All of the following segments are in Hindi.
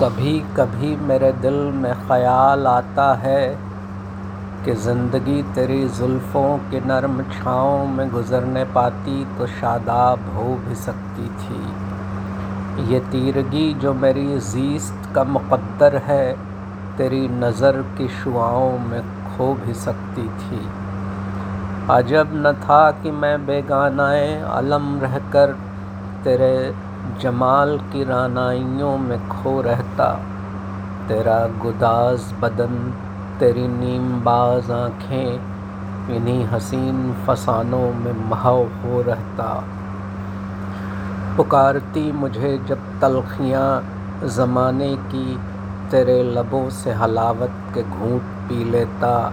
कभी कभी मेरे दिल में ख़याल आता है कि ज़िंदगी तेरी ज़ुल्फ़ों की नरम छाँव में गुज़रने पाती तो शादाब हो भी सकती थी। ये तीरगी जो मेरी ज़ीस्त का मुक़द्दर है, तेरी नज़र की शुआओं में खो भी सकती थी। अजब न था कि मैं बेगानाए अलम रहकर तेरे जमाल की रानाइयों में खो रहता। तेरा गुदाज बदन, तेरी नीमबाज आँखें, इन्हीं हसीन फसानों में महव हो रहता। पुकारती मुझे जब तलखियाँ, ज़माने की तेरे लबों से हलावत के घूंट पी लेता।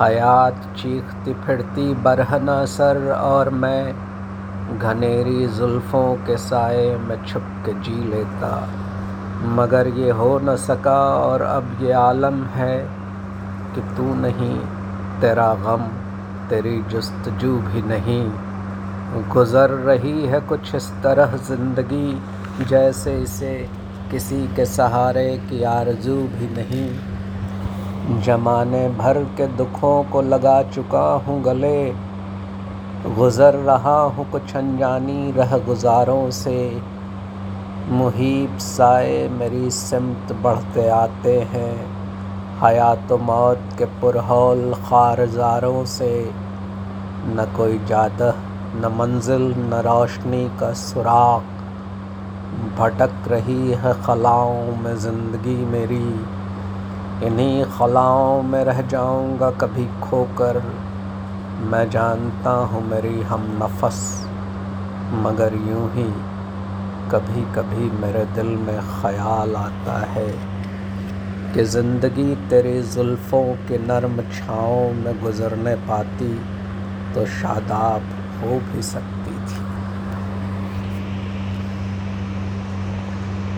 हयात चीखती फिरती बरहना सर और मैं घनेरी जुल्फ़ों के साए में छुप के जी लेता। मगर ये हो न सका और अब ये आलम है कि तू नहीं, तेरा गम, तेरी जस्तजू भी नहीं। गुज़र रही है कुछ इस तरह ज़िंदगी, जैसे इसे किसी के सहारे की आरज़ू भी नहीं। जमाने भर के दुखों को लगा चुका हूँ गले गुज़र रहा हूँ कुछ अनजानी रह गुज़ारों से। मुहीब साए मेरी सिमत बढ़ते आते हैं। हयात मौत के पुरहौल खारजारों से। न कोई जादह, न मंजिल, न रोशनी का सुराग भटक रही है खलाओं में ज़िंदगी मेरी। इन्हीं खलाओं में रह जाऊँगा कभी खोकर। मैं जानता हूँ मेरी हम नफस, मगर यूँ ही कभी कभी मेरे दिल में ख्याल आता है कि ज़िंदगी तेरी जुल्फ़ों के नरम छाँव में गुज़रने पाती तो शादाब हो भी सकती